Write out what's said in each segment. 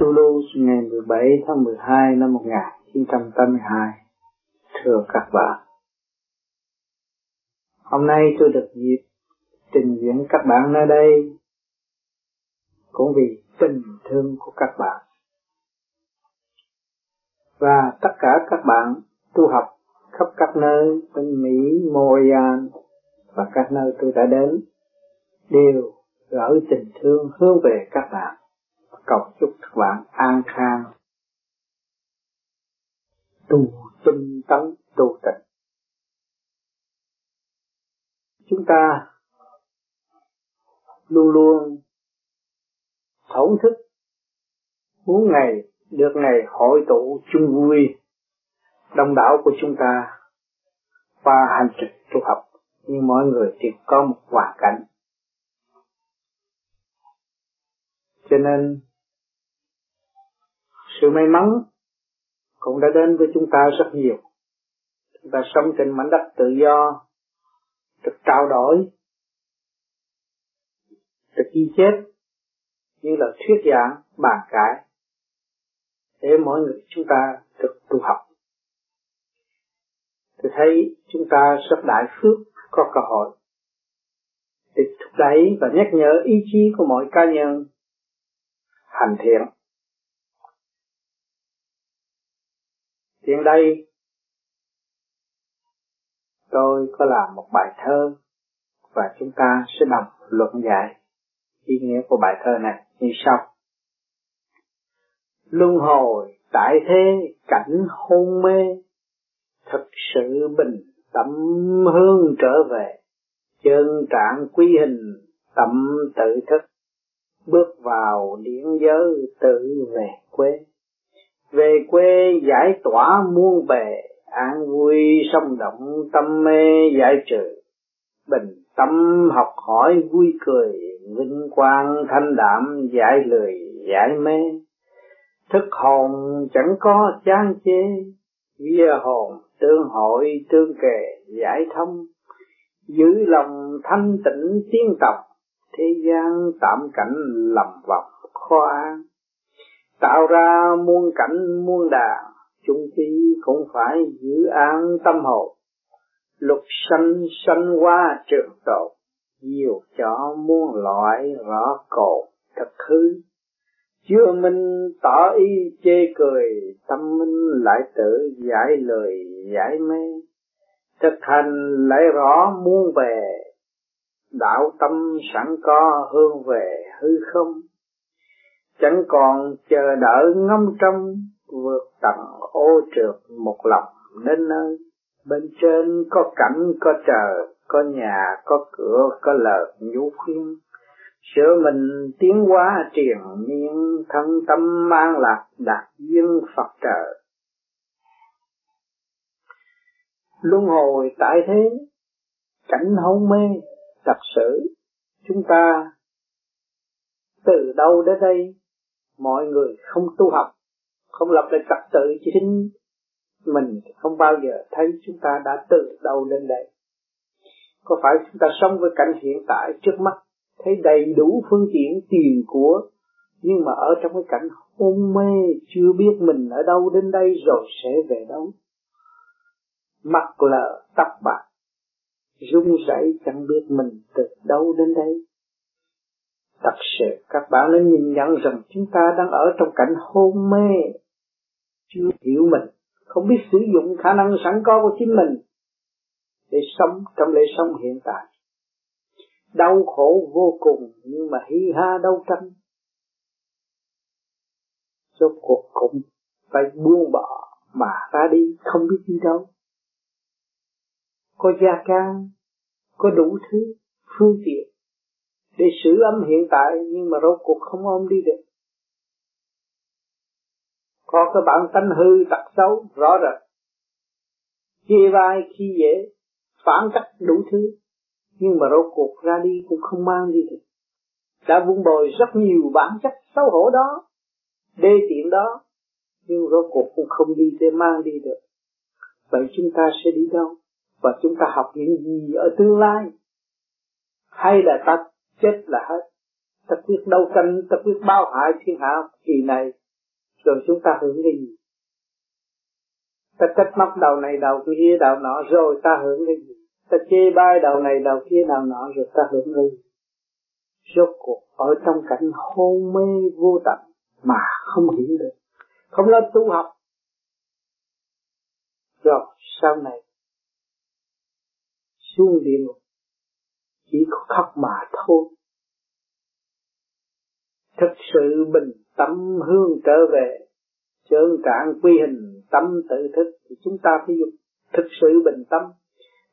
Toulouse ngày 17 tháng 12 năm 1982. Thưa các bạn, hôm nay tôi được dịp trình diễn các bạn nơi đây cũng vì tình thương của các bạn và tất cả các bạn tu học khắp các nơi bên Mỹ, Montreal và các nơi tôi đã đến đều gửi tình thương hướng về các bạn cầu chúc các bạn an khang. Tu tinh tấn tu tịnh. Chúng ta luôn luôn thổn thức, muốn ngày, được ngày hội tụ chung vui, đông đảo của chúng ta qua hành trình tu học. Nhưng mỗi người thì có một hoàn cảnh. Cho nên sự may mắn cũng đã đến với chúng ta rất nhiều. Chúng ta sống trên mảnh đất tự do, được trao đổi, được ghi chép như là thuyết giảng bàn cãi để mỗi người chúng ta được tu học. Tôi thấy chúng ta rất đại phước có cơ hội để thúc đẩy và nhắc nhở ý chí của mỗi cá nhân hành thiện. Hiện đây, tôi có làm một bài thơ và chúng ta sẽ đọc luận giải ý nghĩa của bài thơ này như sau. Luân hồi tại thế cảnh hôn mê, thật sự bình tâm hương trở về, chân trạng quy hình tâm tự thức, bước vào điển giới tự về quê về quê giải tỏa muôn bề, an vui sông động tâm mê giải trừ. Bình tâm học hỏi vui cười, vinh quang thanh đạm giải lười, giải mê. Thức hồn chẳng có chán chê, vía hồn tương hội tương kề giải thông. Giữ lòng thanh tịnh tiến tập thế gian tạm cảnh lầm vọng khó an tạo ra muôn cảnh, muôn đà chung chi cũng phải giữ an tâm hồn. Lục sanh sanh qua trường độ nhiều cho muôn loại rõ cột thật hư. Chưa minh tỏ ý chê cười, tâm minh lại tự giải lời, giải mê. Thực hành lại rõ muôn về đạo tâm sẵn có hương về hư không chẳng còn chờ đợi ngâm trong vượt tầng ô trượt một lòng đến nơi. Bên trên có cảnh, có trời, có nhà, có cửa, có lời nhũ khuyên. Sửa mình tiến hóa triền miên, thân tâm mang lạc đạt duyên phật trời luân hồi tại thế, cảnh hôn mê, thật sự. Chúng ta từ đâu đến đây? Mọi người không tu học, không lập lại trật tự chính mình, không bao giờ thấy chúng ta đã từ đâu lên đây có phải chúng ta sống với cảnh hiện tại trước mắt, thấy đầy đủ phương tiện tiền của, nhưng mà ở trong cái cảnh hôn mê, chưa biết mình ở đâu đến đây rồi sẽ về đâu? Mặt lờ tóc bạc, run rẩy, chẳng biết mình từ đâu đến đây. Thật sự các bạn nên nhìn nhận rằng chúng ta đang ở trong cảnh hôn mê, chưa hiểu mình, không biết sử dụng khả năng sẵn có của chính mình để sống trong lễ sống hiện tại. Đau khổ vô cùng nhưng mà hi ha đau tranh. Rốt cuộc cũng phải buông bỏ mà ra đi không biết đi đâu. Có gia can, có đủ thứ, phương tiện để xử âm hiện tại, nhưng mà rốt cuộc không ôm đi được. Có cái bản tánh hư tật xấu, rõ rệt. Chia vai khi dễ, phản cách đủ thứ. Nhưng mà rốt cuộc ra đi cũng không mang đi được. Đã vun bồi rất nhiều bản chất xấu hổ đó, đê tiện đó, nhưng rốt cuộc cũng không đi để mang đi được. Vậy chúng ta sẽ đi đâu? Và chúng ta học những gì ở tương lai? Hay là ta chết là hết. Ta quyết đấu tranh ta quyết bao hại thiên hạ kỳ này, rồi chúng ta hưởng cái gì ta trách móc đầu này đầu kia, đầu nọ, rồi ta hưởng cái gì ta chê bai đầu này đầu kia, đầu nọ, rồi ta hưởng cái gì rốt cuộc, ở trong cảnh hôn mê vô tận mà không hiểu được, không lên tu học. Rồi sau này, xuống địa ngục chỉ có khóc mà thôi. Thực sự bình tâm hương trở về trơn trạng quy hình tâm tự thức thì chúng ta phải dùng thực sự bình tâm.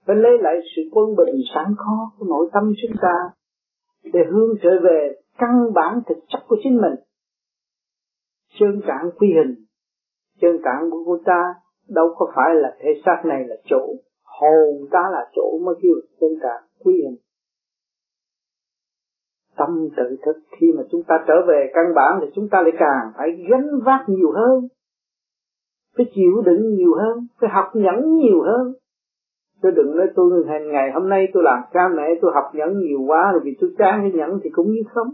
Phải lấy lại sự quân bình sẵn khó của nội tâm chúng ta để hướng trở về căn bản thực chất của chính mình. Trơn trạng quy hình trơn trạng của chúng ta đâu có phải là thể xác này là chỗ, hồn ta là chỗ mới kêu trơn trạng quy hình tâm tự thức. Khi mà chúng ta trở về căn bản thì chúng ta lại càng phải gánh vác nhiều hơn, phải chịu đựng nhiều hơn, phải học nhẫn nhiều hơn. Tôi đừng nói tôi hàng ngày hôm nay tôi làm cha mẹ tôi học nhẫn nhiều quá rồi vì tôi chán cái nhẫn thì cũng như không.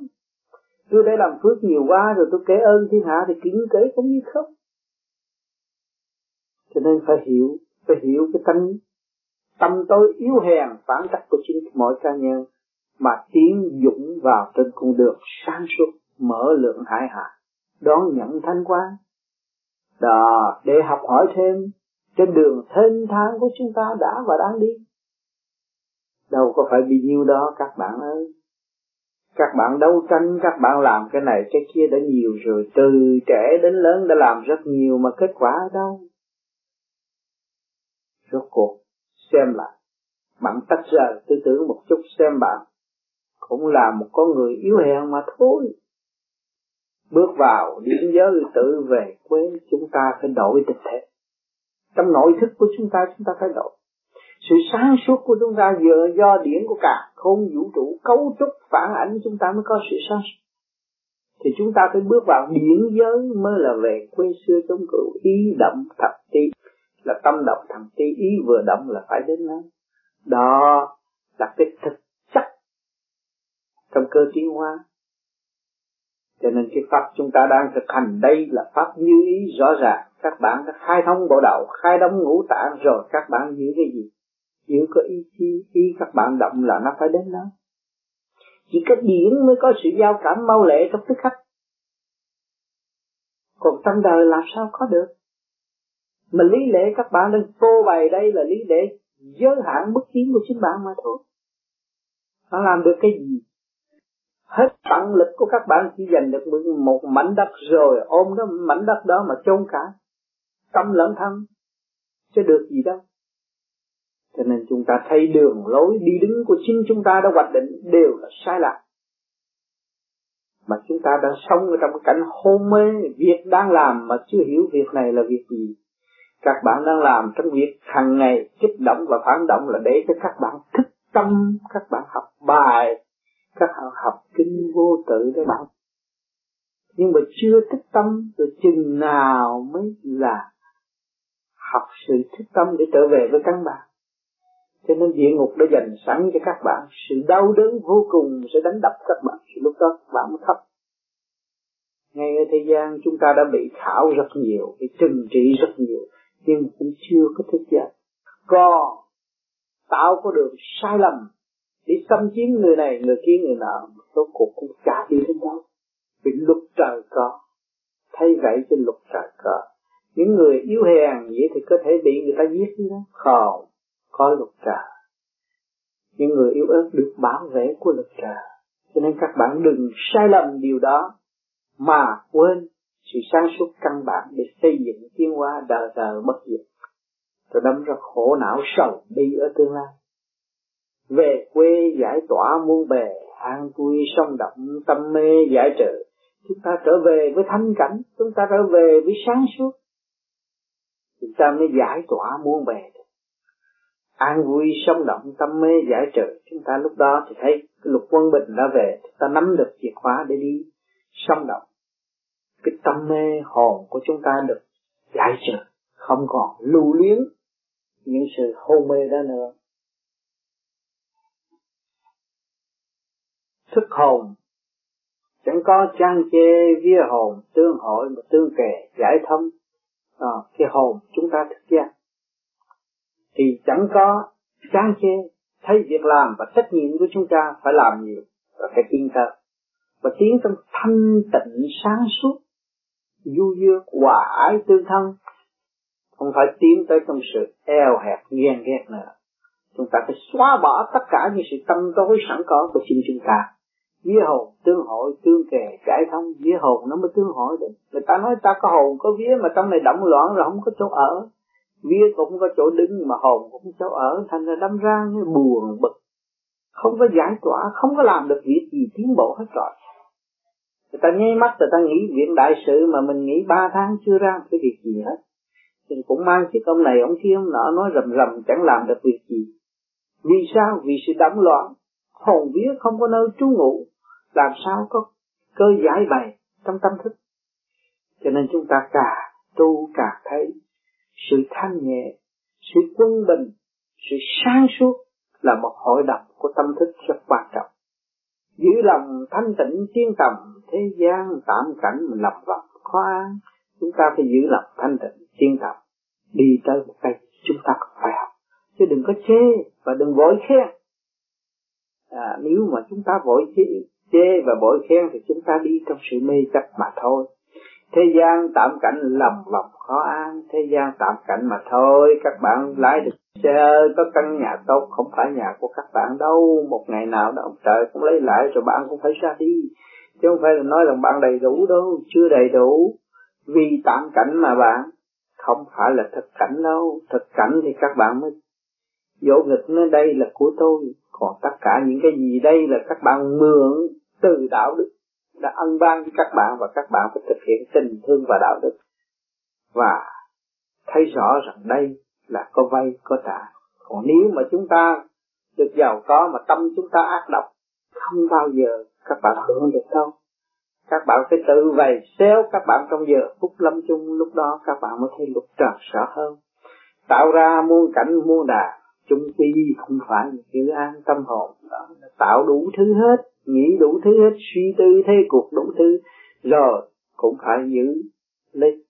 Tôi đã làm phước nhiều quá rồi tôi kể ơn thiên hạ thì kính kể cũng như không. Cho nên phải hiểu phải hiểu cái tâm tâm tôi yếu hèn, phản cách của chính mỗi cá nhân mà tiến dũng vào trên con đường sáng suốt, mở lượng hải hạ, đón nhận thanh quan đó, để học hỏi thêm, trên đường thênh thang của chúng ta đã và đang đi. Đâu có phải bị nhiêu đó, các bạn ơi. Các bạn đấu tranh, các bạn làm cái này, cái kia đã nhiều rồi. Từ trẻ đến lớn đã làm rất nhiều mà kết quả ở đâu? Rốt cuộc, xem lại. Bạn tách rời tư tưởng một chút, xem bạn cũng là một con người yếu hèn mà thôi. Bước vào điểm giới tự về quê, chúng ta phải đổi tình thế. Trong nội thức của chúng ta chúng ta phải đổi. Sự sáng suốt của chúng ta dựa do điển của cả không vũ trụ cấu trúc, phản ảnh, chúng ta mới có sự sáng suốt. Thì chúng ta phải bước vào điển giới mới là về quê xưa chống cựu ý động thập ti là tâm động thập ti ý vừa động là phải đến đó đó là cái thực trong cơ tiến hóa. Cho nên cái pháp chúng ta đang thực hành đây là pháp như ý rõ ràng. Các bạn đã khai thông bộ đầu khai đóng ngũ tạng rồi, các bạn giữ cái gì? Giữ có ý chí, ý các bạn động là nó phải đến đó. Chỉ có điển mới có sự giao cảm mau lệ trong tức khắc. Còn trong đời làm sao có được? Mà lý lẽ các bạn đang phô bày đây là lý lẽ giới hạn bất tiến của chính bạn mà thôi. Nó làm được cái gì? Hết tận lực của các bạn chỉ giành được một mảnh đất rồi ôm đó mảnh đất đó mà chôn cả. Tâm lẫn thân, chứ được gì đâu. Cho nên chúng ta thấy đường lối đi đứng của chính chúng ta đã hoạch định đều là sai lạc mà chúng ta đang sống ở trong cảnh hôn mê, việc đang làm mà chưa hiểu việc này là việc gì. Các bạn đang làm trong việc hàng ngày kích động và phản động là để cho các bạn thức tâm, các bạn học bài các bạn học kinh vô tự để bạn nhưng mà chưa thức tâm, rồi chừng nào mới là học sự thức tâm để trở về với căn bản. Cho nên địa ngục đã dành sẵn cho các bạn. Sự đau đớn vô cùng sẽ đánh đập các bạn. Lúc đó các bạn mới khóc. Ngay ở thế gian chúng ta đã bị khảo rất nhiều, bị trừng trị rất nhiều. Nhưng cũng chưa có thức dậy còn tạo có đường sai lầm đi xâm chiếm người này, người kia người nọ số cuộc cũng chả đi đến đâu vì luật trời có, thay vậy trên luật trời có. Những người yếu hèn vậy thì có thể bị người ta giết đó không, có luật trời. Những người yếu ớt được bảo vệ của luật trời. Cho nên các bạn đừng sai lầm điều đó, mà quên sự sáng suốt căn bản để xây dựng tiến hóa đời đời bất diệt. Rồi đâm ra khổ não sầu bi ở tương lai về quê giải tỏa muôn bề, an vui sông động, tâm mê giải trừ. Chúng ta trở về với thanh cảnh, chúng ta trở về với sáng suốt. Chúng ta mới giải tỏa muôn bề an vui sông động, tâm mê giải trừ. Chúng ta lúc đó thì thấy cái lục quân bình đã về. Chúng ta nắm được chìa khóa để đi sông động. Cái tâm mê hồn của chúng ta được giải trừ, không còn lưu luyến những sự hôn mê đó nữa. Thức hồn. Chẳng có trang chê vía hồn tương hội mà tương kề giải thông. À, cái hồn chúng ta thực giác. Thì chẳng có trang chê thấy việc làm và trách nhiệm của chúng ta phải làm nhiều. Và phải tiến tới và tiến trong thanh tịnh sáng suốt du dương hòa ái tương thân. Không phải tiến tới trong sự eo hẹp ghen ghét nữa. Chúng ta phải xóa bỏ tất cả những sự tâm tối sẵn có của chính chúng ta vía hồn, tương hội, tương kề giải thông, vía hồn, nó mới tương hội được. Người ta nói ta có hồn, có vía, mà trong này động loạn rồi không có chỗ ở. Vía cũng không có chỗ đứng, mà hồn cũng không chỗ ở. Thành ra đâm ra như buồn bực. Không có giải tỏa, không có làm được việc gì, tiến bộ hết rồi. Người ta nháy mắt, người ta nghĩ viện đại sự mà mình nghĩ ba tháng chưa ra cái việc gì hết. Thì cũng mang chiếc ông này, ông kia, ông nọ, nói rầm rầm, chẳng làm được việc gì. Vì sao? Vì sự đắm loạn. Hồn vía không có nơi trú ngụ làm sao có cơ giải bày trong tâm thức? Cho nên chúng ta càng tu càng thấy sự thanh nhẹ sự quân bình sự sáng suốt là một hội đồng của tâm thức rất quan trọng. Giữ lòng thanh tịnh tiên tầm thế gian tạm cảnh mình lập vật khó an chúng ta phải giữ lòng thanh tịnh tiên tầm. Đi tới một cây chúng ta phải học. Chứ đừng có chê và đừng vội khen. À, nếu mà chúng ta vội chê, chê và bội khen thì chúng ta đi trong sự mê chấp mà thôi. Thế gian tạm cảnh lầm lòng khó an, thế gian tạm cảnh mà thôi. Các bạn lái được xe có căn nhà tốt, không phải nhà của các bạn đâu. Một ngày nào đó ông trời cũng lấy lại rồi bạn cũng phải ra đi. Chứ không phải là nói rằng bạn đầy đủ đâu, chưa đầy đủ. Vì tạm cảnh mà bạn, không phải là thực cảnh đâu. Thực cảnh thì các bạn mới dỗ nghịch nói đây là của tôi, còn tất cả những cái gì đây là các bạn mượn từ đạo đức đã ân ban cho các bạn và các bạn phải thực hiện tình thương và đạo đức. Và thấy rõ rằng đây là có vay, có trả. Còn nếu mà chúng ta được giàu có mà tâm chúng ta ác độc, không bao giờ các bạn hưởng được đâu. Các bạn phải tự vầy xéo các bạn trong giờ phút lâm chung, lúc đó các bạn mới thấy lục trần sợ hơn. Tạo ra muôn cảnh muôn đà chung quy không phải chữ an tâm hồn. Đó tạo đủ thứ hết, nghĩ đủ thứ hết, suy tư thế cuộc đủ thứ. Rồi, cũng phải giữ lấy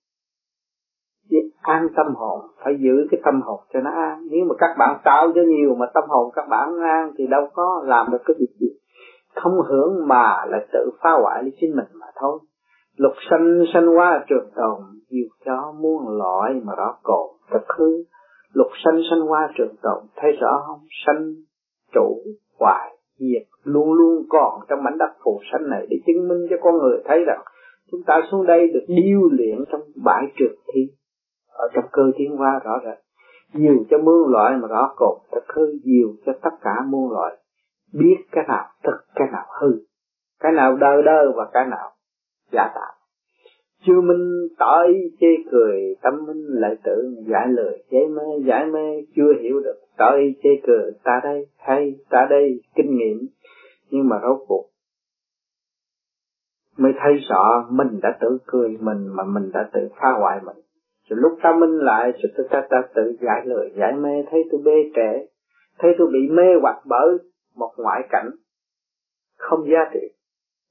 an tâm hồn, phải giữ cái tâm hồn cho nó an. Nếu mà các bạn tạo cho nhiều mà tâm hồn các bạn an thì đâu có làm được cái việc gì. Không hưởng mà là tự phá hoại lấy chính mình mà thôi. Lục sanh sanh qua trường tồn, nhiều cho muôn loại mà rõ cồn, thật hư lục sanh sanh hoa trường tồn, thấy rõ không? Sanh, trụ, hoài diệt luôn luôn còn trong mảnh đất phù sanh này để chứng minh cho con người thấy rằng chúng ta xuống đây được điêu luyện trong bãi trường thi, ở trong cơ tiến hóa rõ rệt. Nhiều cho muôn loại mà rõ cột thật hư, nhiều cho tất cả muôn loại. Biết cái nào thật cái nào hư, cái nào đời đời và cái nào giả tạo chưa minh tỏ ý chê cười tâm minh lại tự giải lời chế mê. Giải mê chưa hiểu được tỏ ý chê cười ta đây hay ta đây kinh nghiệm. Nhưng mà rốt cuộc mới thấy rõ mình đã tự cười mình mà mình đã tự phá hoại mình. Rồi lúc ta minh lại rồi ta, ta, ta tự giải lời giải mê. Thấy tôi bê trễ thấy tôi bị mê hoặc bởi một ngoại cảnh không giá trị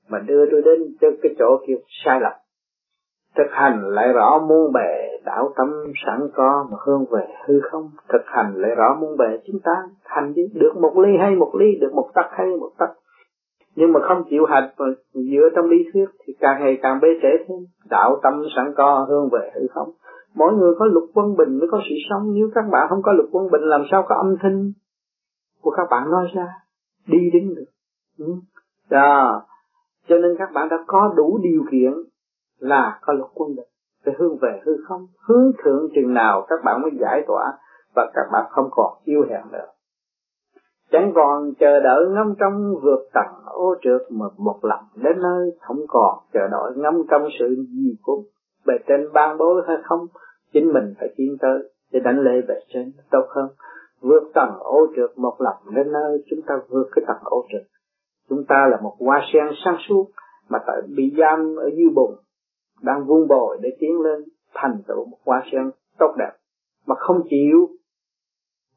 mà đưa tôi đến cho cái chỗ kia sai lầm thực hành lại rõ muôn bề đạo tâm sẵn có mà hướng về hư không? Thực hành lại rõ muôn bề chúng ta. Hành đi được một ly hay một ly, được một tắc hay một tắc. Nhưng mà không chịu hành, mà dựa trong lý thuyết thì càng ngày càng bê trễ thêm. Đạo tâm sẵn có hướng về hư không? Mỗi người có lục quân bình mới có sự sống. Nếu các bạn không có lục quân bình, làm sao có âm thanh của các bạn nói ra? Đi đến được. Ừ. đó cho nên các bạn đã có đủ điều kiện là có lục quân bình phải hướng về hư không? Hướng thượng chừng nào các bạn mới giải tỏa và các bạn không còn yêu hẹn nữa. Chẳng còn chờ đợi ngâm trong vượt tầng ô trượt mà một lần đến nơi không còn chờ đợi ngâm trong sự gì của bề trên ban bố hay không, chính mình phải tiến tới để đánh lễ bề trên. Tốt hơn, vượt tầng ô trượt một lần đến nơi chúng ta vượt cái tầng ô trượt. Chúng ta là một hoa sen sáng suốt mà tại bị giam ở dưới bụng đang vun bồi để tiến lên thành tựu một hoa sen tốt đẹp. Mà không chịu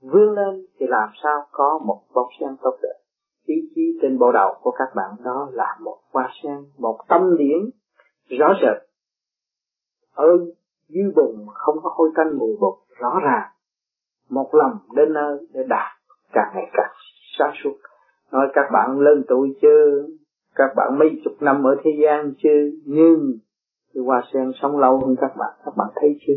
vươn lên thì làm sao có một bông sen tốt đẹp? Ý chí trên bộ đầu của các bạn đó là một hoa sen, một tâm điển rõ rệt. Ở dư bùng không có hôi tanh mùi bột, rõ ràng. Một lòng đến nơi để đạt càng ngày càng sáng suốt. Nói, các bạn lên tuổi chưa? Các bạn mấy chục năm ở thế gian chưa? Nhưng thì hoa sen sống lâu hơn các bạn. Các bạn thấy chưa?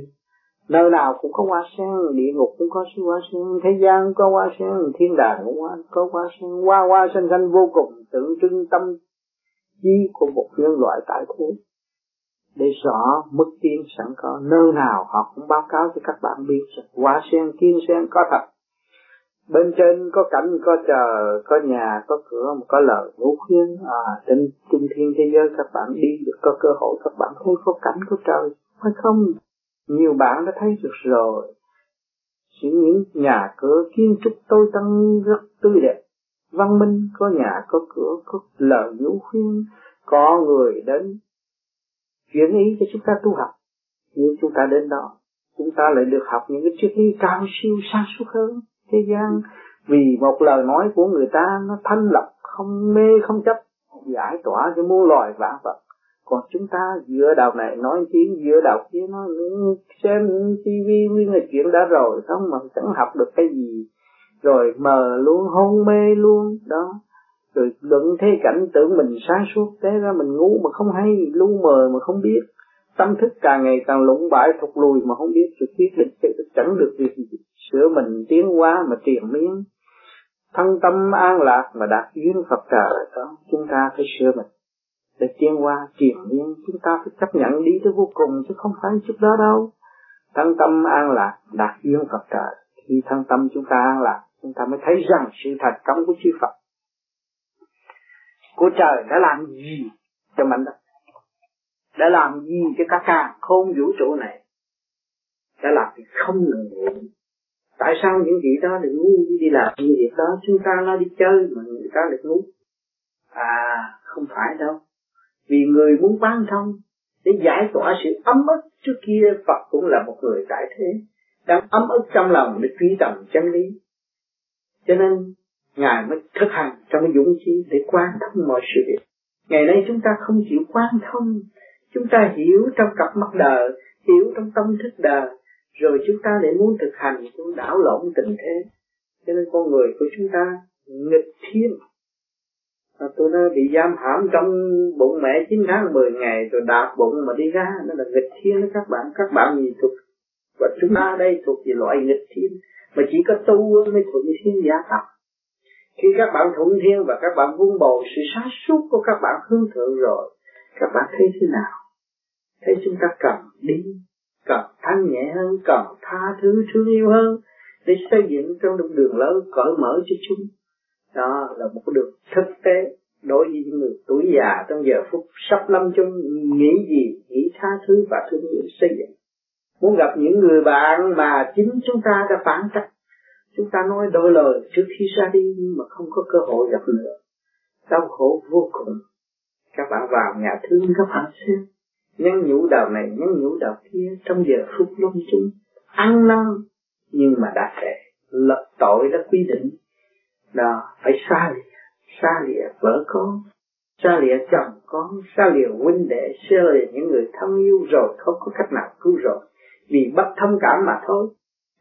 Nơi nào cũng có hoa sen, địa ngục cũng có hoa sen, thế gian có hoa sen, thiên đàng cũng có hoa sen. Hoa hoa xanh xanh vô cùng, tượng trưng tâm trí của một nhân loại tại thế để rõ mức tiên sẵn có, nơi nào họ cũng báo cáo cho các bạn biết rằng hoa sen, thiên sen có thật bên trên có cảnh, có chờ, có nhà, có cửa, có lời ngũ khuyên. À trên trung thiên thế giới các bạn đi được, có cơ hội, các bạn thấy có cảnh của trời, phải không? Nhiều bạn đã thấy được rồi. Những nhà cửa kiến trúc tôi tăng rất tươi đẹp. Văn minh, có nhà, có cửa, có lời ngũ khuyên. Có người đến chuyển ý cho chúng ta tu học. Nhưng chúng ta đến đó, chúng ta lại được học những cái triết lý cao siêu, sáng suốt hơn thế gian. Vì một lời nói của người ta nó thanh lọc, không mê, không chấp giải tỏa cho muôn loài vạn vật. Còn chúng ta giữa đạo này, nói tiếng giữa đạo kia, nó xem tivi nguyên là chuyện đã rồi, không mà chẳng học được cái gì. Rồi mờ luôn, hôn mê luôn, đó. Rồi luận thế cảnh, tưởng mình sáng suốt thế ra mình ngu mà không hay, lu mờ mà không biết. Tâm thức càng ngày càng lũng bại, thụt lùi mà không biết sự quyết định chẳng được việc gì sửa mình tiến hóa mà triền miên thân tâm an lạc mà đạt duyên Phật trời đó chúng ta phải sửa mình để tiến hóa triền miên chúng ta phải chấp nhận đi tới vô cùng chứ không phải chút đó đâu. Thân tâm an lạc, đạt duyên Phật trời khi thân tâm chúng ta an lạc, chúng ta mới thấy rằng sự thành công của chư Phật, của trời đã làm gì cho mình đất. Đã làm gì cho các càng khôn vũ trụ này. Đã làm thì không ngừng nghỉ tại sao những vị đó lại ngu đi làm những việc đó? Chúng ta nó đi chơi mà người ta lại ngu. À không phải đâu. Vì người muốn quan thông để giải tỏa sự ấm ức trước kia, Phật cũng là một người tại thế, đang ấm ức trong lòng để truy tầm chân lý. Cho nên, ngài mới thực hành trong dũng khí để quan thông mọi sự việc. Ngày nay chúng ta không chịu quan thông. Chúng ta hiểu trong cặp mắt đời, hiểu trong tâm thức đời rồi chúng ta lại muốn thực hành cũng đảo lộn tình thế. Cho nên con người của chúng ta nghịch thiên. À, tôi nó bị giam hãm trong bụng mẹ 9 tháng 10 ngày rồi đạp bụng mà đi ra. Nó là nghịch thiên đó các bạn. Các bạn gì thuộc và chúng ta đây thuộc về loại nghịch thiên. Mà chỉ có tu mới thuận thiên giả tập khi các bạn thuận thiên và các bạn vun bồi sự sáng suốt của các bạn hướng thượng rồi các bạn thấy thế nào? Thấy chúng ta cần đi cần thanh nhẹ hơn, cần tha thứ, thương yêu hơn. Để xây dựng trong một đường lối cởi mở cho chúng. Đó là một đường thực tế đối với những người tuổi già trong giờ phút sắp lâm chung, nghĩ gì, nghĩ tha thứ và thương yêu xây dựng. Muốn gặp những người bạn mà chính chúng ta đã phản trách. Chúng ta nói đôi lời trước khi ra đi nhưng mà không có cơ hội gặp nữa. Đau khổ vô cùng. Các bạn vào nhà thương các bạn xem nhắn nhũ đạo này nhắn nhũ đạo kia, trong giờ phút lâm chung ăn năn, nhưng mà đã thể lập tội đã quy định. Đó, phải xa lìa. Xa lìa vợ con, xa lìa chồng con, xa lìa huynh đệ, xa lìa những người thân yêu rồi, không có cách nào cứu rồi. Vì bất thông cảm mà thôi.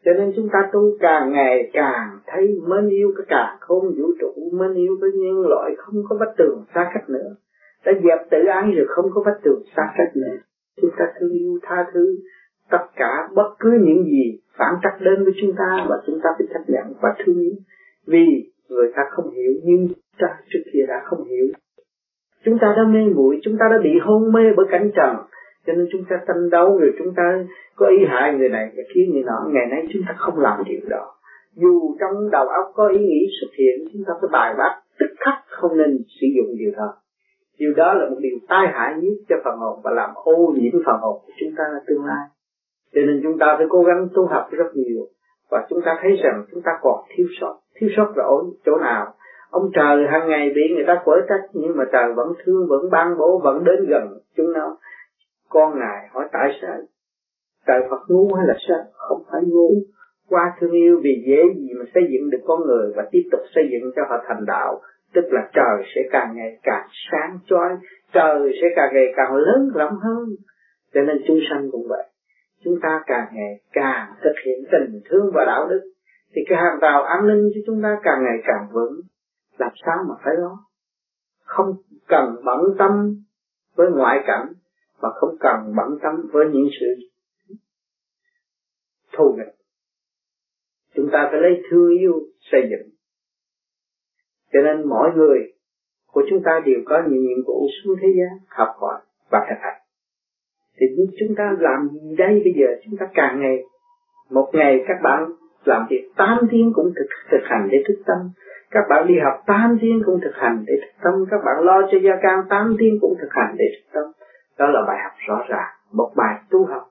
Cho nên chúng ta tu càng ngày càng thấy mến yêu cái càng không vũ trụ, mến yêu với nhân loại không có bất tường xa cách nữa đã dẹp tự ái rồi không có vách tường xa cách nữa. Chúng ta thương yêu, tha thứ tất cả bất cứ những gì phản trắc đến với chúng ta và chúng ta phải chấp nhận và thương yêu. Vì người ta không hiểu, nhưng ta trước kia đã không hiểu. Chúng ta đã mê muội, chúng ta đã bị hôn mê bởi cảnh trần, cho nên chúng ta tranh đấu rồi chúng ta có ý hại người này và khiến người nọ. Ngày nay chúng ta không làm điều đó. Dù trong đầu óc có ý nghĩ xuất hiện, chúng ta phải bài bác tức khắc không nên sử dụng điều đó điều đó là một điều tai hại nhất cho phần hồn và làm ô nhiễm phần hồn của chúng ta tương lai. Cho nên chúng ta phải cố gắng tu học rất nhiều và chúng ta thấy rằng chúng ta còn thiếu sót. Thiếu sót là ở chỗ nào? Ông trời hàng ngày bị người ta quở trách nhưng mà trời vẫn thương, vẫn ban bố, vẫn đến gần chúng nó. Con ngài hỏi tại sao? Trời Phật ngu hay là sao? Không phải ngu. Qua thương yêu vì dễ gì mà xây dựng được con người và tiếp tục xây dựng cho họ thành đạo tức là trời sẽ càng ngày càng sáng chói, trời sẽ càng ngày càng lớn rộng hơn. Cho nên chúng sanh cũng vậy. Chúng ta càng ngày càng thực hiện tình thương và đạo đức, thì cái hàng rào an ninh cho chúng ta càng ngày càng vững. Làm sao mà phải lo? Không cần bận tâm với ngoại cảnh và không cần bận tâm với những sự thù nghịch. Chúng ta phải lấy thương yêu xây dựng cho nên mỗi người của chúng ta đều có những nhiệm vụ xuống thế gian học hỏi và thực hành. Thì chúng ta làm gì đây bây giờ chúng ta càng ngày, một ngày các bạn làm việc tám tiếng cũng thực thực hành để thức tâm. Các bạn đi học tám tiếng cũng thực hành để thực tâm. Các bạn lo cho gia can tám tiếng cũng thực hành để thực tâm. Đó là bài học rõ ràng, một bài tu học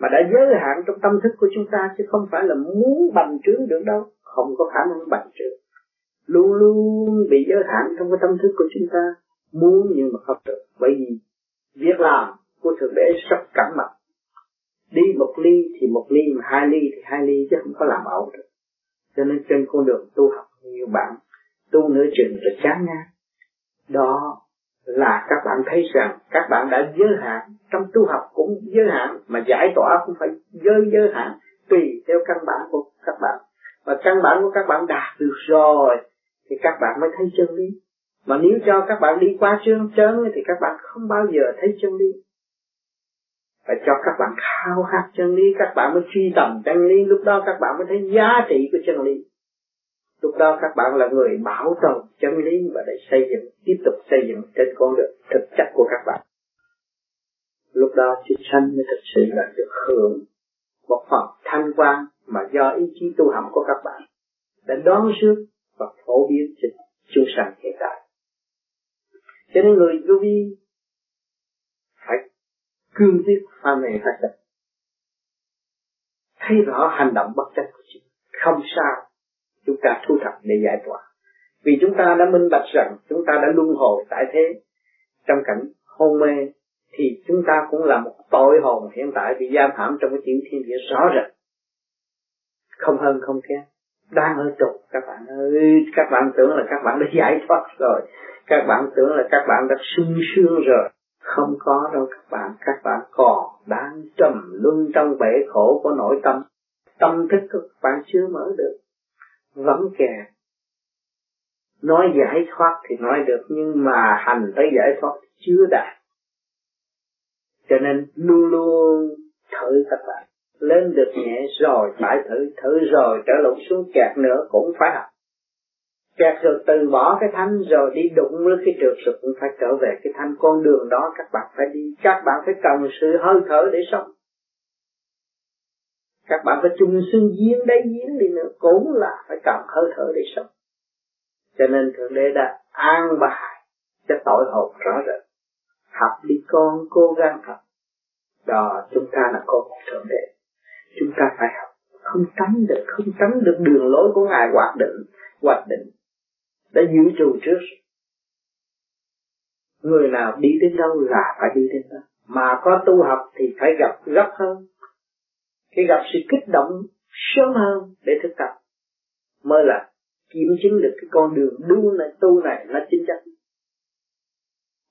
mà đã giới hạn trong tâm thức của chúng ta, chứ không phải là muốn bành trướng được đâu. Không có khả năng bành trướng luôn luôn bị giới hạn trong cái tâm thức của chúng ta, muốn nhưng mà không được. Bởi vì việc làm của thượng đế sắp cẩn mật. Đi một ly thì một ly, mà hai ly thì hai ly chứ không có làm ẩu được. Cho nên trên con đường tu học, nhiều bạn tu nửa chừng rồi chán ngang đó là các bạn thấy rằng các bạn đã giới hạn trong tu học cũng giới hạn, mà giải tỏa cũng phải giới giới hạn tùy theo căn bản của các bạn. Và căn bản của các bạn đạt được rồi thì các bạn mới thấy chân lý. Mà nếu cho các bạn đi qua trơn trớn thì các bạn không bao giờ thấy chân lý. Phải cho các bạn khao khát chân lý, các bạn mới truy tầm chân lý. Lúc đó các bạn mới thấy giá trị của chân lý. Lúc đó các bạn là người bảo tồn chân lý và để xây dựng, tiếp tục xây dựng trên con đường thực chất của các bạn. Lúc đó chúng sanh mới thực sự là được hưởng một phần thanh quan mà do ý chí tu học của các bạn. Đã đón trước và phổ biến cho chúng sanh hiện tại. Cho nên người vô vi phải cương quyết pha mê phát tâm thấy rõ hành động bất chấp của chúng không sao chúng ta thu thập để giải tỏa. Vì chúng ta đã minh bạch rằng chúng ta đã luân hồi tại thế. Trong cảnh hôn mê thì chúng ta cũng là một tội hồn hiện tại bị giam hãm trong cái chuyện thiên địa rõ rệt. Không hơn không kém đang ở trục, các bạn ơi, các bạn tưởng là các bạn đã giải thoát rồi. Các bạn tưởng là các bạn đã sung sướng rồi. Không có đâu các bạn các bạn còn đang trầm luân trong bể khổ của nội tâm. Tâm thức của các bạn chưa mở được. Vẫn kẹt nói giải thoát thì nói được, nhưng mà hành tới giải thoát chưa đạt. Cho nên luôn luôn thử các bạn lên được nhẹ rồi phải thử thử rồi, trở lộn xuống kẹt nữa cũng phải học. Kẹt rồi từ bỏ cái thanh rồi đi đụng với cái trượt rồi cũng phải trở về cái thanh con đường đó. Các bạn phải đi, các bạn phải cần sự hơi thở để sống. Các bạn phải chung xương giếng đáy giếng đi nữa cũng là phải cần hơi thở để sống. Cho nên thượng đế đã an bài cho tội hồn rõ rệt. Học đi con, cố gắng học. Đó, chúng ta là con của thượng đế chúng ta phải học. Không tránh được, không tránh được đường lối của ngài hoạch định hoạch định. Đã dự trù trước. Người nào đi đến đâu là phải đi đến đó. Mà có tu học thì phải gặp gấp hơn. Khi gặp sự kích động sớm hơn để thực tập. Mới là kiểm chứng được cái con đường đu này, tu này nó chính chắc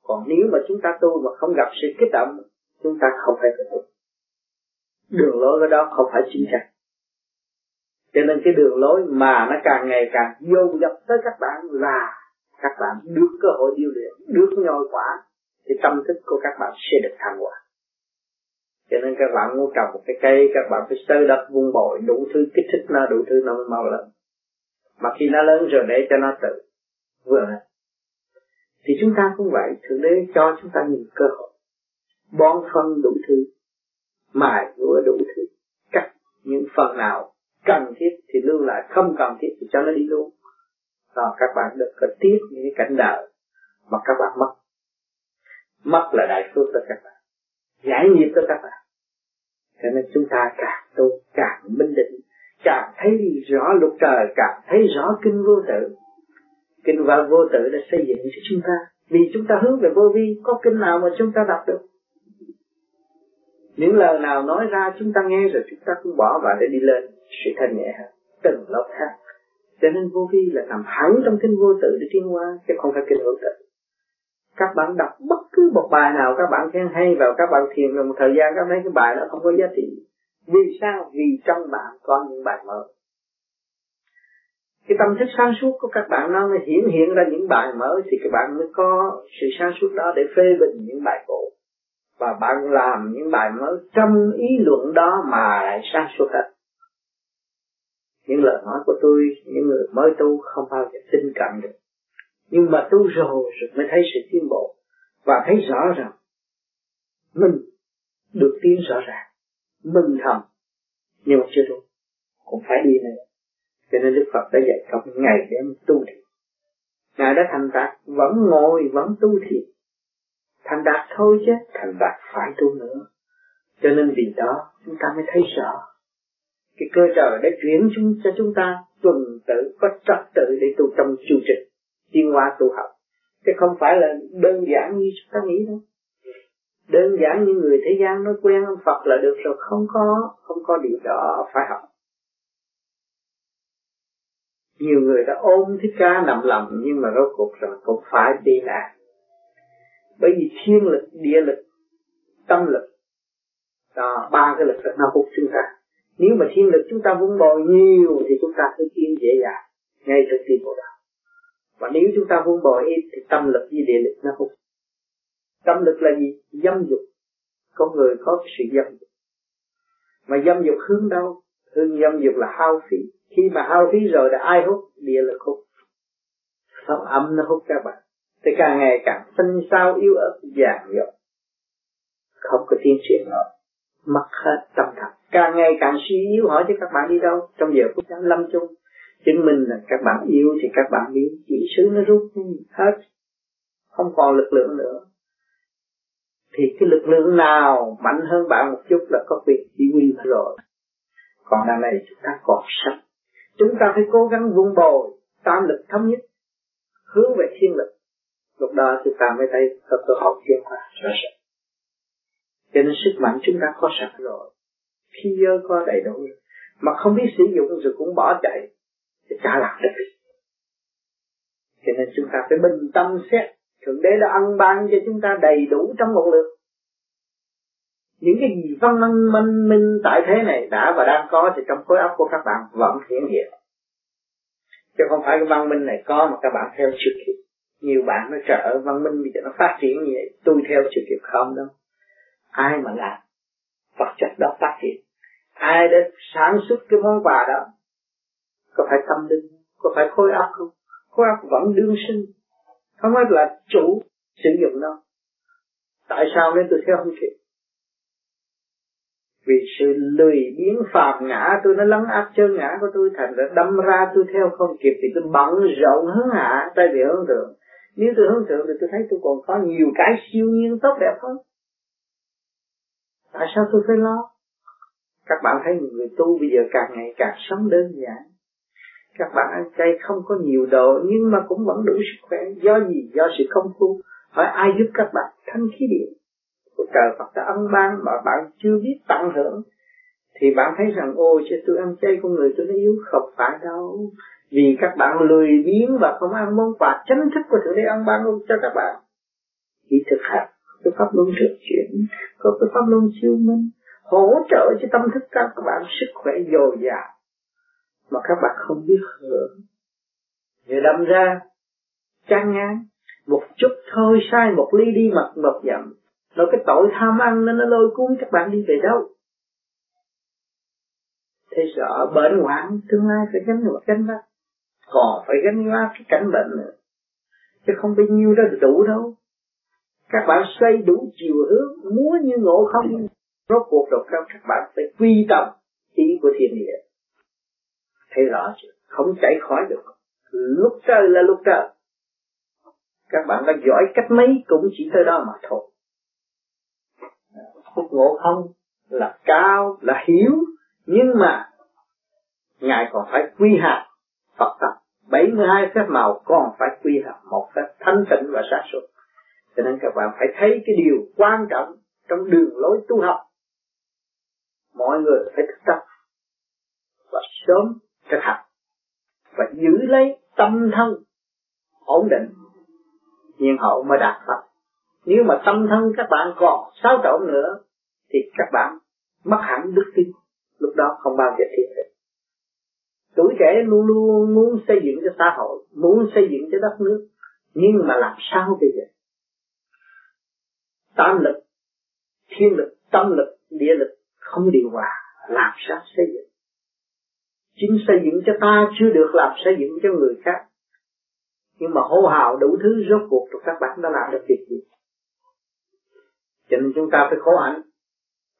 còn nếu mà chúng ta tu mà không gặp sự kích động, chúng ta không phải tu đường lối cái đó không phải chính xác. Cho nên cái đường lối mà nó càng ngày càng vô dập tới các bạn là các bạn được cơ hội điêu luyện, được nhoi quả, thì tâm thức của các bạn sẽ được thăng hoa. Cho nên các bạn muốn trồng một cái cây, các bạn phải sơ đất vun bồi, đủ thứ kích thích nó, đủ thứ nó mới mau lớn. Mà khi nó lớn rồi để cho nó tự vừa. lên. Thì chúng ta cũng vậy, thượng đế cho chúng ta nhiều cơ hội, bón phân đủ thứ mài rũa đủ thứ cắt những phần nào cần thiết thì lưu lại, không cần thiết thì cho nó đi luôn. Đó các bạn được có tiếp những cái cảnh đời mà các bạn mất. Mất là đại phước cho các bạn, giải nghiệp cho các bạn. Cho nên chúng ta càng tu, càng minh định, càng thấy rõ luật trời, càng thấy rõ kinh vô tự. Kinh và vô tự đã xây dựng cho chúng ta, vì chúng ta hướng về vô vi, có kinh nào mà chúng ta đọc được? Những lời nào nói ra chúng ta nghe rồi chúng ta cũng bỏ vào để đi lên. Sự thanh nhẹ hơn từng lớp khác cho nên vô vi là nằm hẳn trong kinh vô tự để tiến hóa chứ không phải kinh vô tự. Các bạn đọc bất cứ một bài nào, các bạn khen hay vào các bạn thiền rồi một thời gian, các thấy cái bài đó không có giá trị. Vì sao? Vì trong bạn có những bài mới. Cái tâm thức sáng suốt của các bạn nó mới hiển hiện ra những bài mới, thì các bạn mới có sự sáng suốt đó để phê bình những bài cũ và bạn làm những bài mới trong ý luận đó mà lại sáng suốt hết. Những lời nói của tôi, những người mới tu không bao giờ tin cậy được. Nhưng mà tu rồi rồi mới thấy sự tiến bộ. Và thấy rõ rằng, mình được tiến rõ ràng, mình thầm, nhưng mà chưa đủ cũng phải đi nữa. Cho nên Đức Phật đã dạy công ngày đêm tu thiền. Ngài đã thành đạt vẫn ngồi, vẫn tu thiền. Thành đạt thôi chứ, Thành đạt phải tu nữa. Cho nên vì đó, chúng ta mới thấy rõ Cái cơ trời đã chuyển chúng, cho chúng ta tuần tự, có trật tự để tu trong chu trình tiên hóa tu học. Chứ không phải là đơn giản như chúng ta nghĩ đâu. Đơn giản như người thế gian nói quen ông Phật là được rồi, không có không có điều đó phải học. Nhiều người đã ôm thích ca nằm lầm nhưng mà rốt cuộc rồi cũng phải đi lạc bởi vì thiên lực địa lực tâm lực đó, ba cái lực nó hút chúng ta nếu mà thiên lực chúng ta vun bồi nhiều thì chúng ta sẽ tiến dễ dàng ngay từ tim bộ đạo và nếu chúng ta vun bồi ít thì tâm lực với địa lực nó hút tâm lực là gì? Dâm dục. Có người có sự dâm dục. Mà dâm dục hướng đâu? Hướng dâm dục là hao phí. Khi mà hao phí rồi là ai hút? Địa lực hút. Sóng âm nó hút các bạn thì càng ngày càng phân sao yếu ớt dạng dội không có tiến triển nữa. Mất hết tâm thật càng ngày càng suy yếu, hỏi cho các bạn đi đâu? Trong giờ phút lâm chung, chứng minh là các bạn yêu thì các bạn đi chỉ xứ nó rút hết. Không còn lực lượng nữa. Thì cái lực lượng nào mạnh hơn bạn một chút là có việc chỉ huy rồi. Còn đằng này chúng ta còn sách chúng ta phải cố gắng vun bồi, tam lực thống nhất, hướng về thiên lực lúc đó chúng ta mới thấy có cơ hội tiến hóa rõ ràng. Cho nên sức mạnh chúng ta có sẵn rồi. Khi giờ có đầy đủ, mà không biết sử dụng rồi cũng bỏ chạy, thì chả làm được cho nên chúng ta phải bình tâm xét, thượng đế đã ăn ban cho chúng ta đầy đủ trong một lượt. Những cái gì văn minh minh minh tại thế này đã và đang có thì trong khối óc của các bạn vẫn hiện hiện. Chứ không phải cái văn minh này có mà các bạn theo sự kiện nhiều bạn nó sợ văn minh bây giờ nó phát triển như vậy. Tôi theo sự kiện không đâu. Ai mà làm? Vật chất đó phát triển. Ai đã sản xuất cái món quà đó? Có phải tâm linh? Có phải khối óc không? Khối óc vẫn đương sinh. Không phải là chủ sử dụng đâu. Tại sao nên tôi theo không kịp? Vì sự lười biếng phàm ngã tôi nó lấn áp chân ngã của tôi thành ra đâm ra tôi theo không kịp thì tôi bận rộn hướng hạ tay vì hướng thượng nếu tôi hướng thượng thì tôi thấy tôi còn có nhiều cái siêu nhiên tốt đẹp hơn. Tại sao tôi phải lo? Các bạn thấy người tu bây giờ càng ngày càng sống đơn giản. Các bạn ăn chay không có nhiều đồ, nhưng mà cũng vẫn đủ sức khỏe. Do gì? Do sự không phu. Hỏi ai giúp các bạn? Thanh khí điện. Của trời Phật đã ân ban mà bạn chưa biết tận hưởng. Thì bạn thấy rằng, ôi, chứ tôi ăn chay con người tôi nó yếu không phải đâu vì các bạn lười biếng và không ăn món quà chánh thức của thượng đế ăn ban cho các bạn. Chỉ thực hành cái pháp luân thực chuyển, có cái pháp luân siêu minh, hỗ trợ cho tâm thức các bạn sức khỏe dồi dào. Mà các bạn không biết hưởng. Rồi đâm ra, chán ngán, một chút thôi, sai một ly đi mặt một dặm rồi cái tội tham ăn nên nó lôi cuốn các bạn đi về đâu? Thế sợ bệnh hoạn, tương lai phải gánh một gánh vác còn phải gánh lá cái cảnh bệnh nữa. Chứ không bao nhiêu đó đủ đâu. Các bạn xoay đủ chiều hướng, múa như ngộ không, rốt cuộc rồi các bạn phải quy tâm ý của thiên địa. Thấy rõ chưa? Không chạy khỏi được. Lúc trời là lúc trời. Các bạn đã giỏi cách mấy cũng chỉ tới đó mà thôi. Phúc ngộ không là cao, là hiếu, nhưng mà ngài còn phải quy hạt Phật tập 72 phép màu còn phải quy hợp, một phép thanh tịnh và sáng suốt. Cho nên các bạn phải thấy cái điều quan trọng trong đường lối tu học. Mọi người phải thức tập và sớm thực hành và giữ lấy tâm thân ổn định. Nhiên hậu mới đạt Phật. Nếu mà tâm thân các bạn còn xáo trộn nữa, thì các bạn mất hẳn đức tin. Lúc đó không bao giờ thiền được tuổi trẻ luôn luôn muốn xây dựng cho xã hội, muốn xây dựng cho đất nước. Nhưng mà làm sao bây giờ? Tam lực, thiên lực, tâm lực, địa lực không điều hòa, làm sao xây dựng? Chính xây dựng cho ta chưa được làm xây dựng cho người khác. Nhưng mà hô hào đủ thứ rốt cuộc rồi các bạn đã làm được việc gì? Cho nên chúng ta phải khổ hạnh.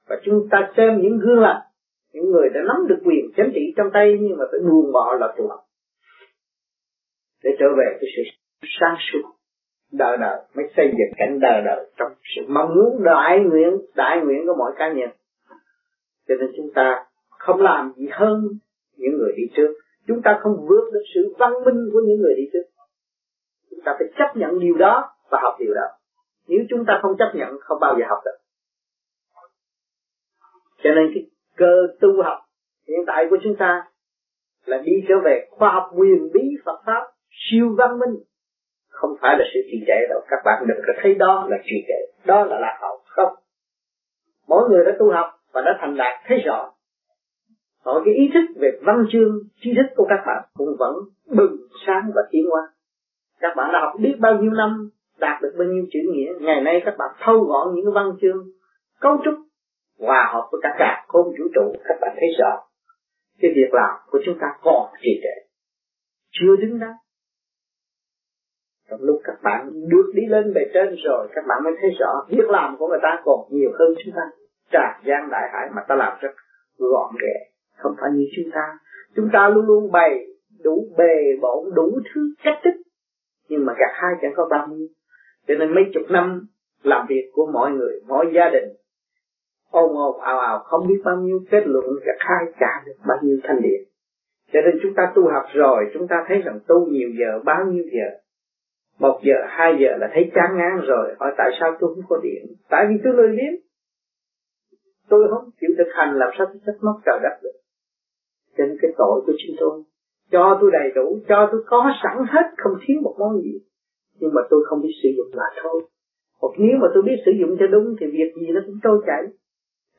Và chúng ta xem những gương lành những người đã nắm được quyền chánh trị trong tay nhưng mà phải buông bỏ là tù học để trở về cái sự sáng suốt, đời đời, mới xây dựng cảnh đời đời trong sự mong muốn, đại nguyện đại nguyện của mọi cá nhân. Cho nên chúng ta không làm gì hơn những người đi trước. Chúng ta không vượt được sự văn minh của những người đi trước. Chúng ta phải chấp nhận điều đó và học điều đó. Nếu chúng ta không chấp nhận, không bao giờ học được. Cho nên cái cơ tu học hiện tại của chúng ta là đi trở về khoa học quyền bí Phật pháp siêu văn minh. Không phải là sự trì trệ đâu, các bạn đừng có thấy đó là trì trệ, đó là lạc hậu. Không. Mỗi người đã tu học và đã thành đạt, thấy rõ. Họ cái ý thức về văn chương, tri thức của các bạn cũng vẫn bừng sáng và tiến hóa. Các bạn đã học biết bao nhiêu năm, đạt được bao nhiêu chữ nghĩa, ngày nay các bạn thâu gọn những văn chương, cấu trúc hòa hợp với các cả không vũ trụ, các bạn thấy rõ. Cái việc làm của chúng ta còn trì trệ, chưa đứng đắn. Trong lúc các bạn được đi lên bề trên rồi, các bạn mới thấy rõ việc làm của người ta còn nhiều hơn chúng ta. Tràn gian đại hải mà ta làm rất gọn ghẽ, không phải như chúng ta. Chúng ta luôn luôn bày đủ bề bộn đủ thứ cách thức. Nhưng mà cả hai chẳng có bao nhiêu. Cho nên mấy chục năm làm việc của mọi người mỗi gia đình ôm ôm ào ào, không biết bao nhiêu kết luận sẽ khai trả được bao nhiêu thanh điện cho nên chúng ta tu học rồi, chúng ta thấy rằng tu nhiều giờ, bao nhiêu giờ? Một giờ, hai giờ là thấy chán ngán rồi. Hỏi tại sao tôi không có điện? Tại vì tôi lười biếng. Tôi không chịu thực hành, làm sao tôi trách móc trời đất được? Cho nên cái tội của chính tôi, cho tôi đầy đủ, cho tôi có sẵn hết, không thiếu một món gì. Nhưng mà tôi không biết sử dụng là thôi. Hoặc nếu mà tôi biết sử dụng cho đúng, thì việc gì nó cũng trôi chảy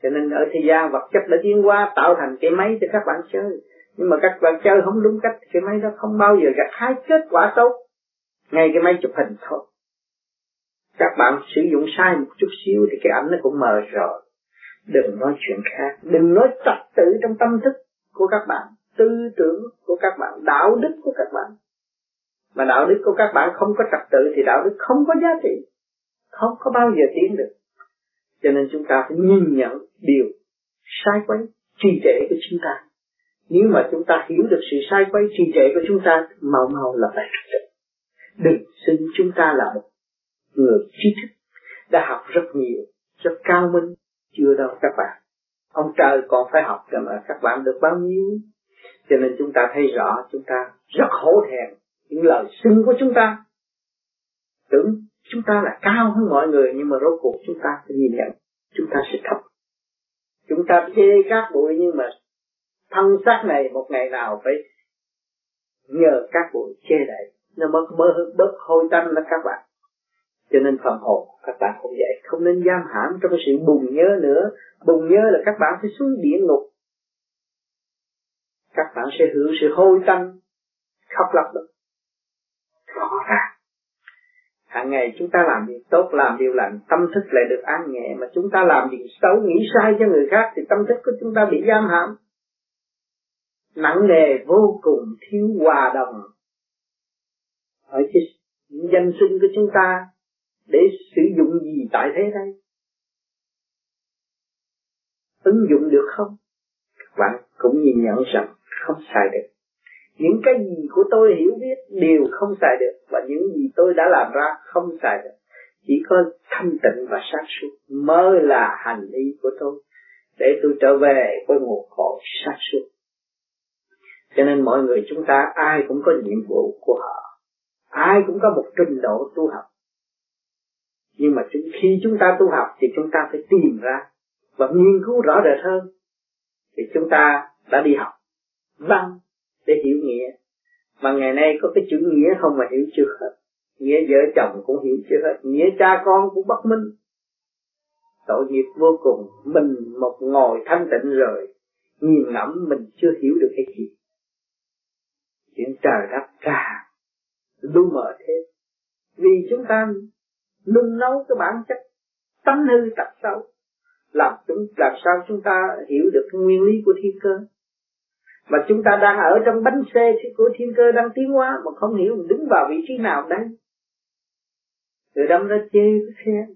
cho nên ở thời gian vật chất đã tiến qua tạo thành cái máy cho các bạn chơi. Nhưng mà các bạn chơi không đúng cách, cái máy đó không bao giờ gặt hái kết quả tốt. Ngay cái máy chụp hình thôi. Các bạn sử dụng sai một chút xíu thì cái ảnh nó cũng mờ rồi. Đừng nói chuyện khác. Đừng nói trật tự trong tâm thức của các bạn, tư tưởng của các bạn, đạo đức của các bạn. Mà đạo đức của các bạn không có trật tự thì đạo đức không có giá trị. Không có bao giờ tiến được cho nên chúng ta phải nhìn nhận điều sai quấy trì trệ của chúng ta. Nếu mà chúng ta hiểu được sự sai quấy trì trệ của chúng ta, mau mau là phải trật tự đừng xưng chúng ta là một người trí thức, đã học rất nhiều, rất cao minh, chưa đâu các bạn. Ông trời còn phải học cho mà, các bạn được bao nhiêu? Cho nên chúng ta thấy rõ, chúng ta rất hổ thẹn những lời xưng của chúng ta. Tưởng chúng ta là cao hơn mọi người, nhưng mà rốt cuộc chúng ta phải nhìn nhận chúng ta sẽ thấp chúng ta chê các bụi, nhưng mà thân xác này một ngày nào phải nhờ các bụi chê đậy. Nó mới mơ bớt hôi tanh đó các bạn. Cho nên phần hồn các bạn cũng vậy. Không nên giam hãm trong cái sự bùng nhớ nữa. Bùng nhớ là các bạn phải xuống địa ngục. Các bạn sẽ hưởng sự hôi tanh khóc lóc đó rõ ràng hàng ngày chúng ta làm việc tốt, làm điều lành, tâm thức lại được an nhẹ. Mà chúng ta làm việc xấu, nghĩ sai cho người khác, thì tâm thức của chúng ta bị giam hãm. Nặng nề, vô cùng, thiếu hòa đồng. Ở cái danh sinh của chúng ta, để sử dụng gì tại thế đây? Ứng dụng được không? Các bạn cũng nhìn nhận rằng không xài được những cái gì của tôi hiểu biết đều không xài được và những gì tôi đã làm ra không xài được. Chỉ có thanh tịnh và sáng suốt mới là hành lý của tôi. Để tôi trở về với nguồn cội sáng suốt. Cho nên mọi người chúng ta ai cũng có nhiệm vụ của họ. Ai cũng có một trình độ tu học. Nhưng mà khi chúng ta tu học thì chúng ta phải tìm ra và nghiên cứu rõ rệt hơn. Thì chúng ta đã đi học văn để hiểu nghĩa. Mà ngày nay có cái chữ nghĩa không mà hiểu chưa hết. Nghĩa vợ chồng cũng hiểu chưa hết. Nghĩa cha con cũng bất minh. Tội nghiệp vô cùng. Mình một ngồi thanh tịnh rồi, nhìn ngẫm mình chưa hiểu được cái gì. Chuyện trời đất cả lu mờ thế. Vì chúng ta nung nấu cái bản chất tánh hư tật xấu làm chúng, làm sao chúng ta hiểu được cái nguyên lý của thiên cơ? Mà chúng ta đang ở trong bánh xe của thiên cơ đang tiến hóa mà không hiểu mình đứng vào vị trí nào đây. Rồi đâm ra chê cái xe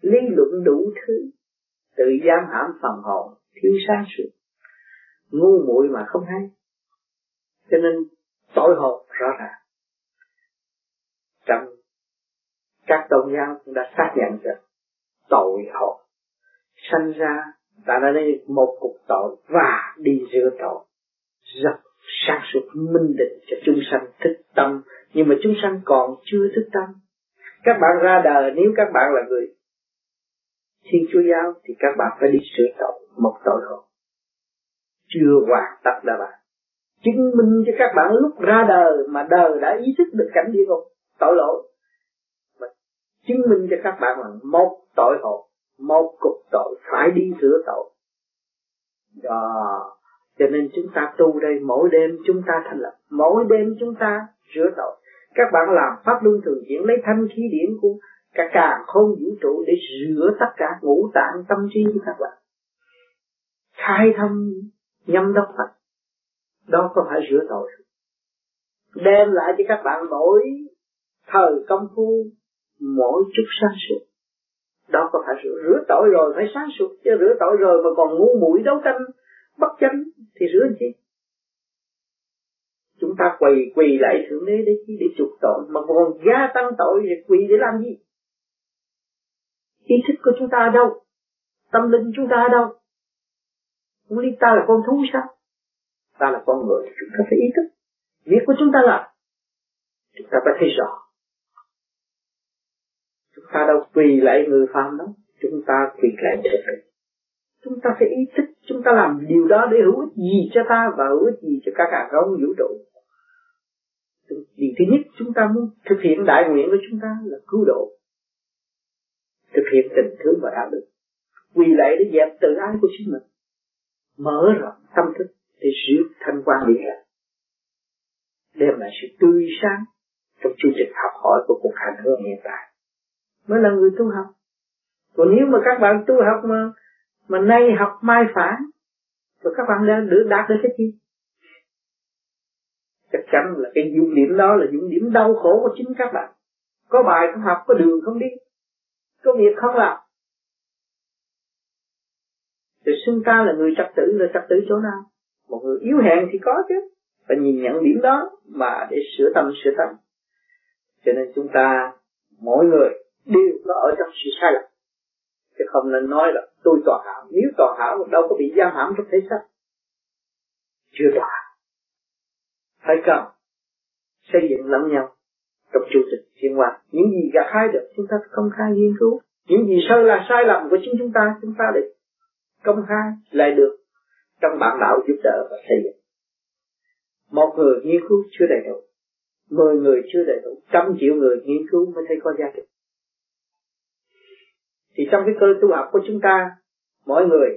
lý luận đủ thứ, tự giam hãm phần hồn, thiếu sáng suốt, ngu muội mà không hay. Cho nên tội hồn rõ ràng. Trong các tôn giáo cũng đã xác nhận rằng tội hồn, sanh ra ta đã lấy một cục tội và đi rửa tội rất sáng suốt minh định cho chúng sanh thức tâm. Nhưng mà chúng sanh còn chưa thức tâm. Các bạn ra đời, nếu các bạn là người thiên chúa giáo, thì các bạn phải đi sửa tội một tội hồn chưa hoàn tất đã bạn. Chứng minh cho các bạn lúc ra đời mà đời đã ý thức được cảnh địa ngục, tội lỗi. Mà chứng minh cho các bạn là một tội hồn, một cục tội phải đi sửa tội. Đó cho nên chúng ta tu đây mỗi đêm chúng ta thành lập mỗi đêm chúng ta rửa tội. Các bạn làm pháp luân thường chuyển lấy thanh khí điển của cả càng không vũ trụ để rửa tất cả ngũ tạng tâm trí của các bạn. Khai thông nhâm đốc Phật. Đó có phải rửa tội. Đem lại cho các bạn mỗi thời công phu mỗi chút sáng suốt. Đó có phải rửa, rửa tội rồi phải sáng suốt. Chứ rửa tội rồi mà còn ngu muội đấu tranh bất chánh, thì rửa chi? Chúng ta quỳ quỳ lại thượng đế để chi để chuộc tội, mà còn gia tăng tội thì quỳ để làm gì? Ý thức của chúng ta ở đâu? Tâm linh chúng ta ở đâu? Không lý ta là con thú sao? Ta là con người, chúng ta phải ý thức. Việc của chúng ta là, chúng ta phải thấy rõ. Chúng ta đâu quỳ lại người phàm đó, chúng ta quỳ lại để chúng ta phải ý thức, chúng ta làm điều đó để hữu ích gì cho ta và hữu ích gì cho cả cả không vũ trụ. Điều thứ nhất, chúng ta muốn thực hiện đại nguyện của chúng ta là cứu độ, thực hiện tình thương và đạo đức. Quỳ lạy để dẹp tự ái của chính mình, mở rộng tâm thức để giữ thanh quan điện lạc, đem lại sự tươi sáng trong chương trình học hỏi của cuộc hành hương hiện tại. Mới là người tu học. Còn nếu mà các bạn tu học mà mà nay học mai phản, rồi các bạn đang được đạt được cái gì? Chắc chắn là cái dụng điểm đó là dụng điểm đau khổ của chính các bạn. Có bài không học, có đường không đi, có việc không làm. Thì xưng ta là người trật tự là trật tự chỗ nào? Một người yếu hèn thì có chứ. Phải nhìn nhận điểm đó mà để sửa tâm sửa tâm. Cho nên chúng ta, mỗi người đều có ở trong sự sai lầm chứ không nên nói là tôi toàn hảo. Nếu toàn hảo, đâu có bị giam hãm trong thể xác. Chưa toàn phải cần xây dựng lẫn nhau trong chủ tịch thiên hòa những gì gặt hái được, chúng ta công khai nghiên cứu. Những gì sơ là sai lầm của chính chúng ta chúng ta để công khai lại được trong bản đạo giúp đỡ và xây dựng. Một người nghiên cứu chưa đầy đủ, mười người chưa đầy đủ, trăm triệu người nghiên cứu mới thấy có giá trị thì trong cái cơ tu học của chúng ta, mỗi người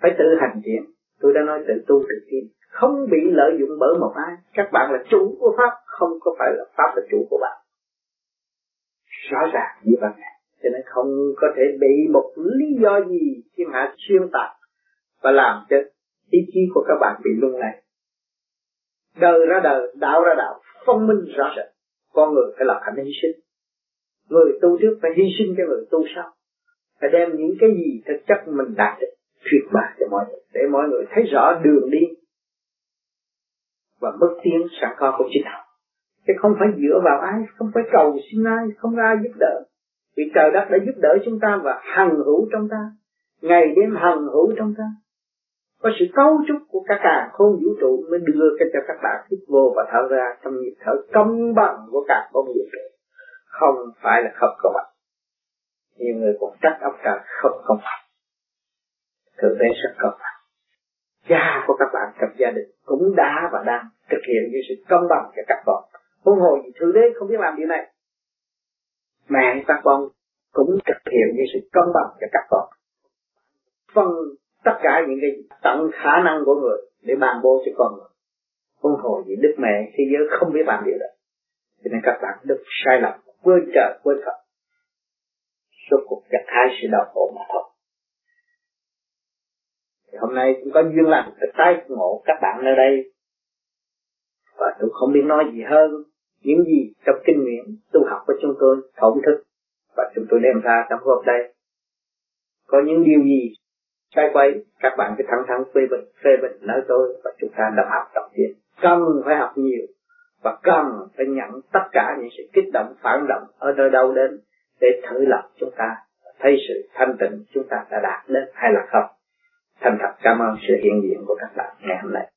phải tự hành thiện. Tôi đã nói tự tu tự tiến không bị lợi dụng bởi một ai. Các bạn là chủ của pháp, không có phải là pháp là chủ của bạn. Rõ ràng như vậy cho nên không có thể bị một lý do gì thiên hạ xuyên tạc và làm cho ý chí của các bạn bị lung lay. Đời ra đời, đạo ra đạo, phân minh rõ rệt con người phải làm hạnh hy sinh người tu trước phải hy sinh cho người tu sau. Phải đem những cái gì thực chất mình đạt được, truyền bá cho mọi người, để mọi người thấy rõ đường đi và bước tiến sẵn có của chính họ. Chứ không phải dựa vào ai, không phải cầu xin ai, không ai giúp đỡ. Vì trời đất đã giúp đỡ chúng ta và hằng hữu trong ta. Ngày đêm hằng hữu trong ta. Có sự cấu trúc của cả càng khôn vũ trụ mới đưa cho các bạn hít vô và thở ra trong nhịp thở công bằng của cả khôn vũ trụ không phải là không công bằng nhiều người cũng trách ông trời không công bằng thực tế rất công bằng cha của các bạn trong gia đình cũng đã và đang thực hiện những sự công bằng cho các con. Huống hồ gì thượng đế không biết làm điều này. Mẹ các con cũng thực hiện những sự công bằng cho các con. Phân tất cả những cái tận khả năng của người để bàn bố cho con người. Huống hồ gì đức mẹ thế giới không biết làm điều đó. Cho nên các bạn đừng sai lầm quên trời, quên phật. Suốt cuộc gặt hai sự đau khổ mà thôi. Thì hôm nay cũng có duyên lành được tái ngộ các bạn nơi đây. Và tôi không biết nói gì hơn những gì trong kinh nghiệm tu học của chúng tôi, thổn thức, và chúng tôi đem ra trong hôm đây có những điều gì sai quay các bạn cứ thẳng thắn phê bình phê bình nói tôi và chúng ta đồng học đồng tiền. Cần phải học nhiều và cần phải nhận tất cả những sự kích động, phản động ở nơi đâu đến để thử lập chúng ta, thấy sự thanh tịnh chúng ta đã đạt đến hay là không. Thành thật cảm ơn sự hiện diện của các bạn ngày hôm nay.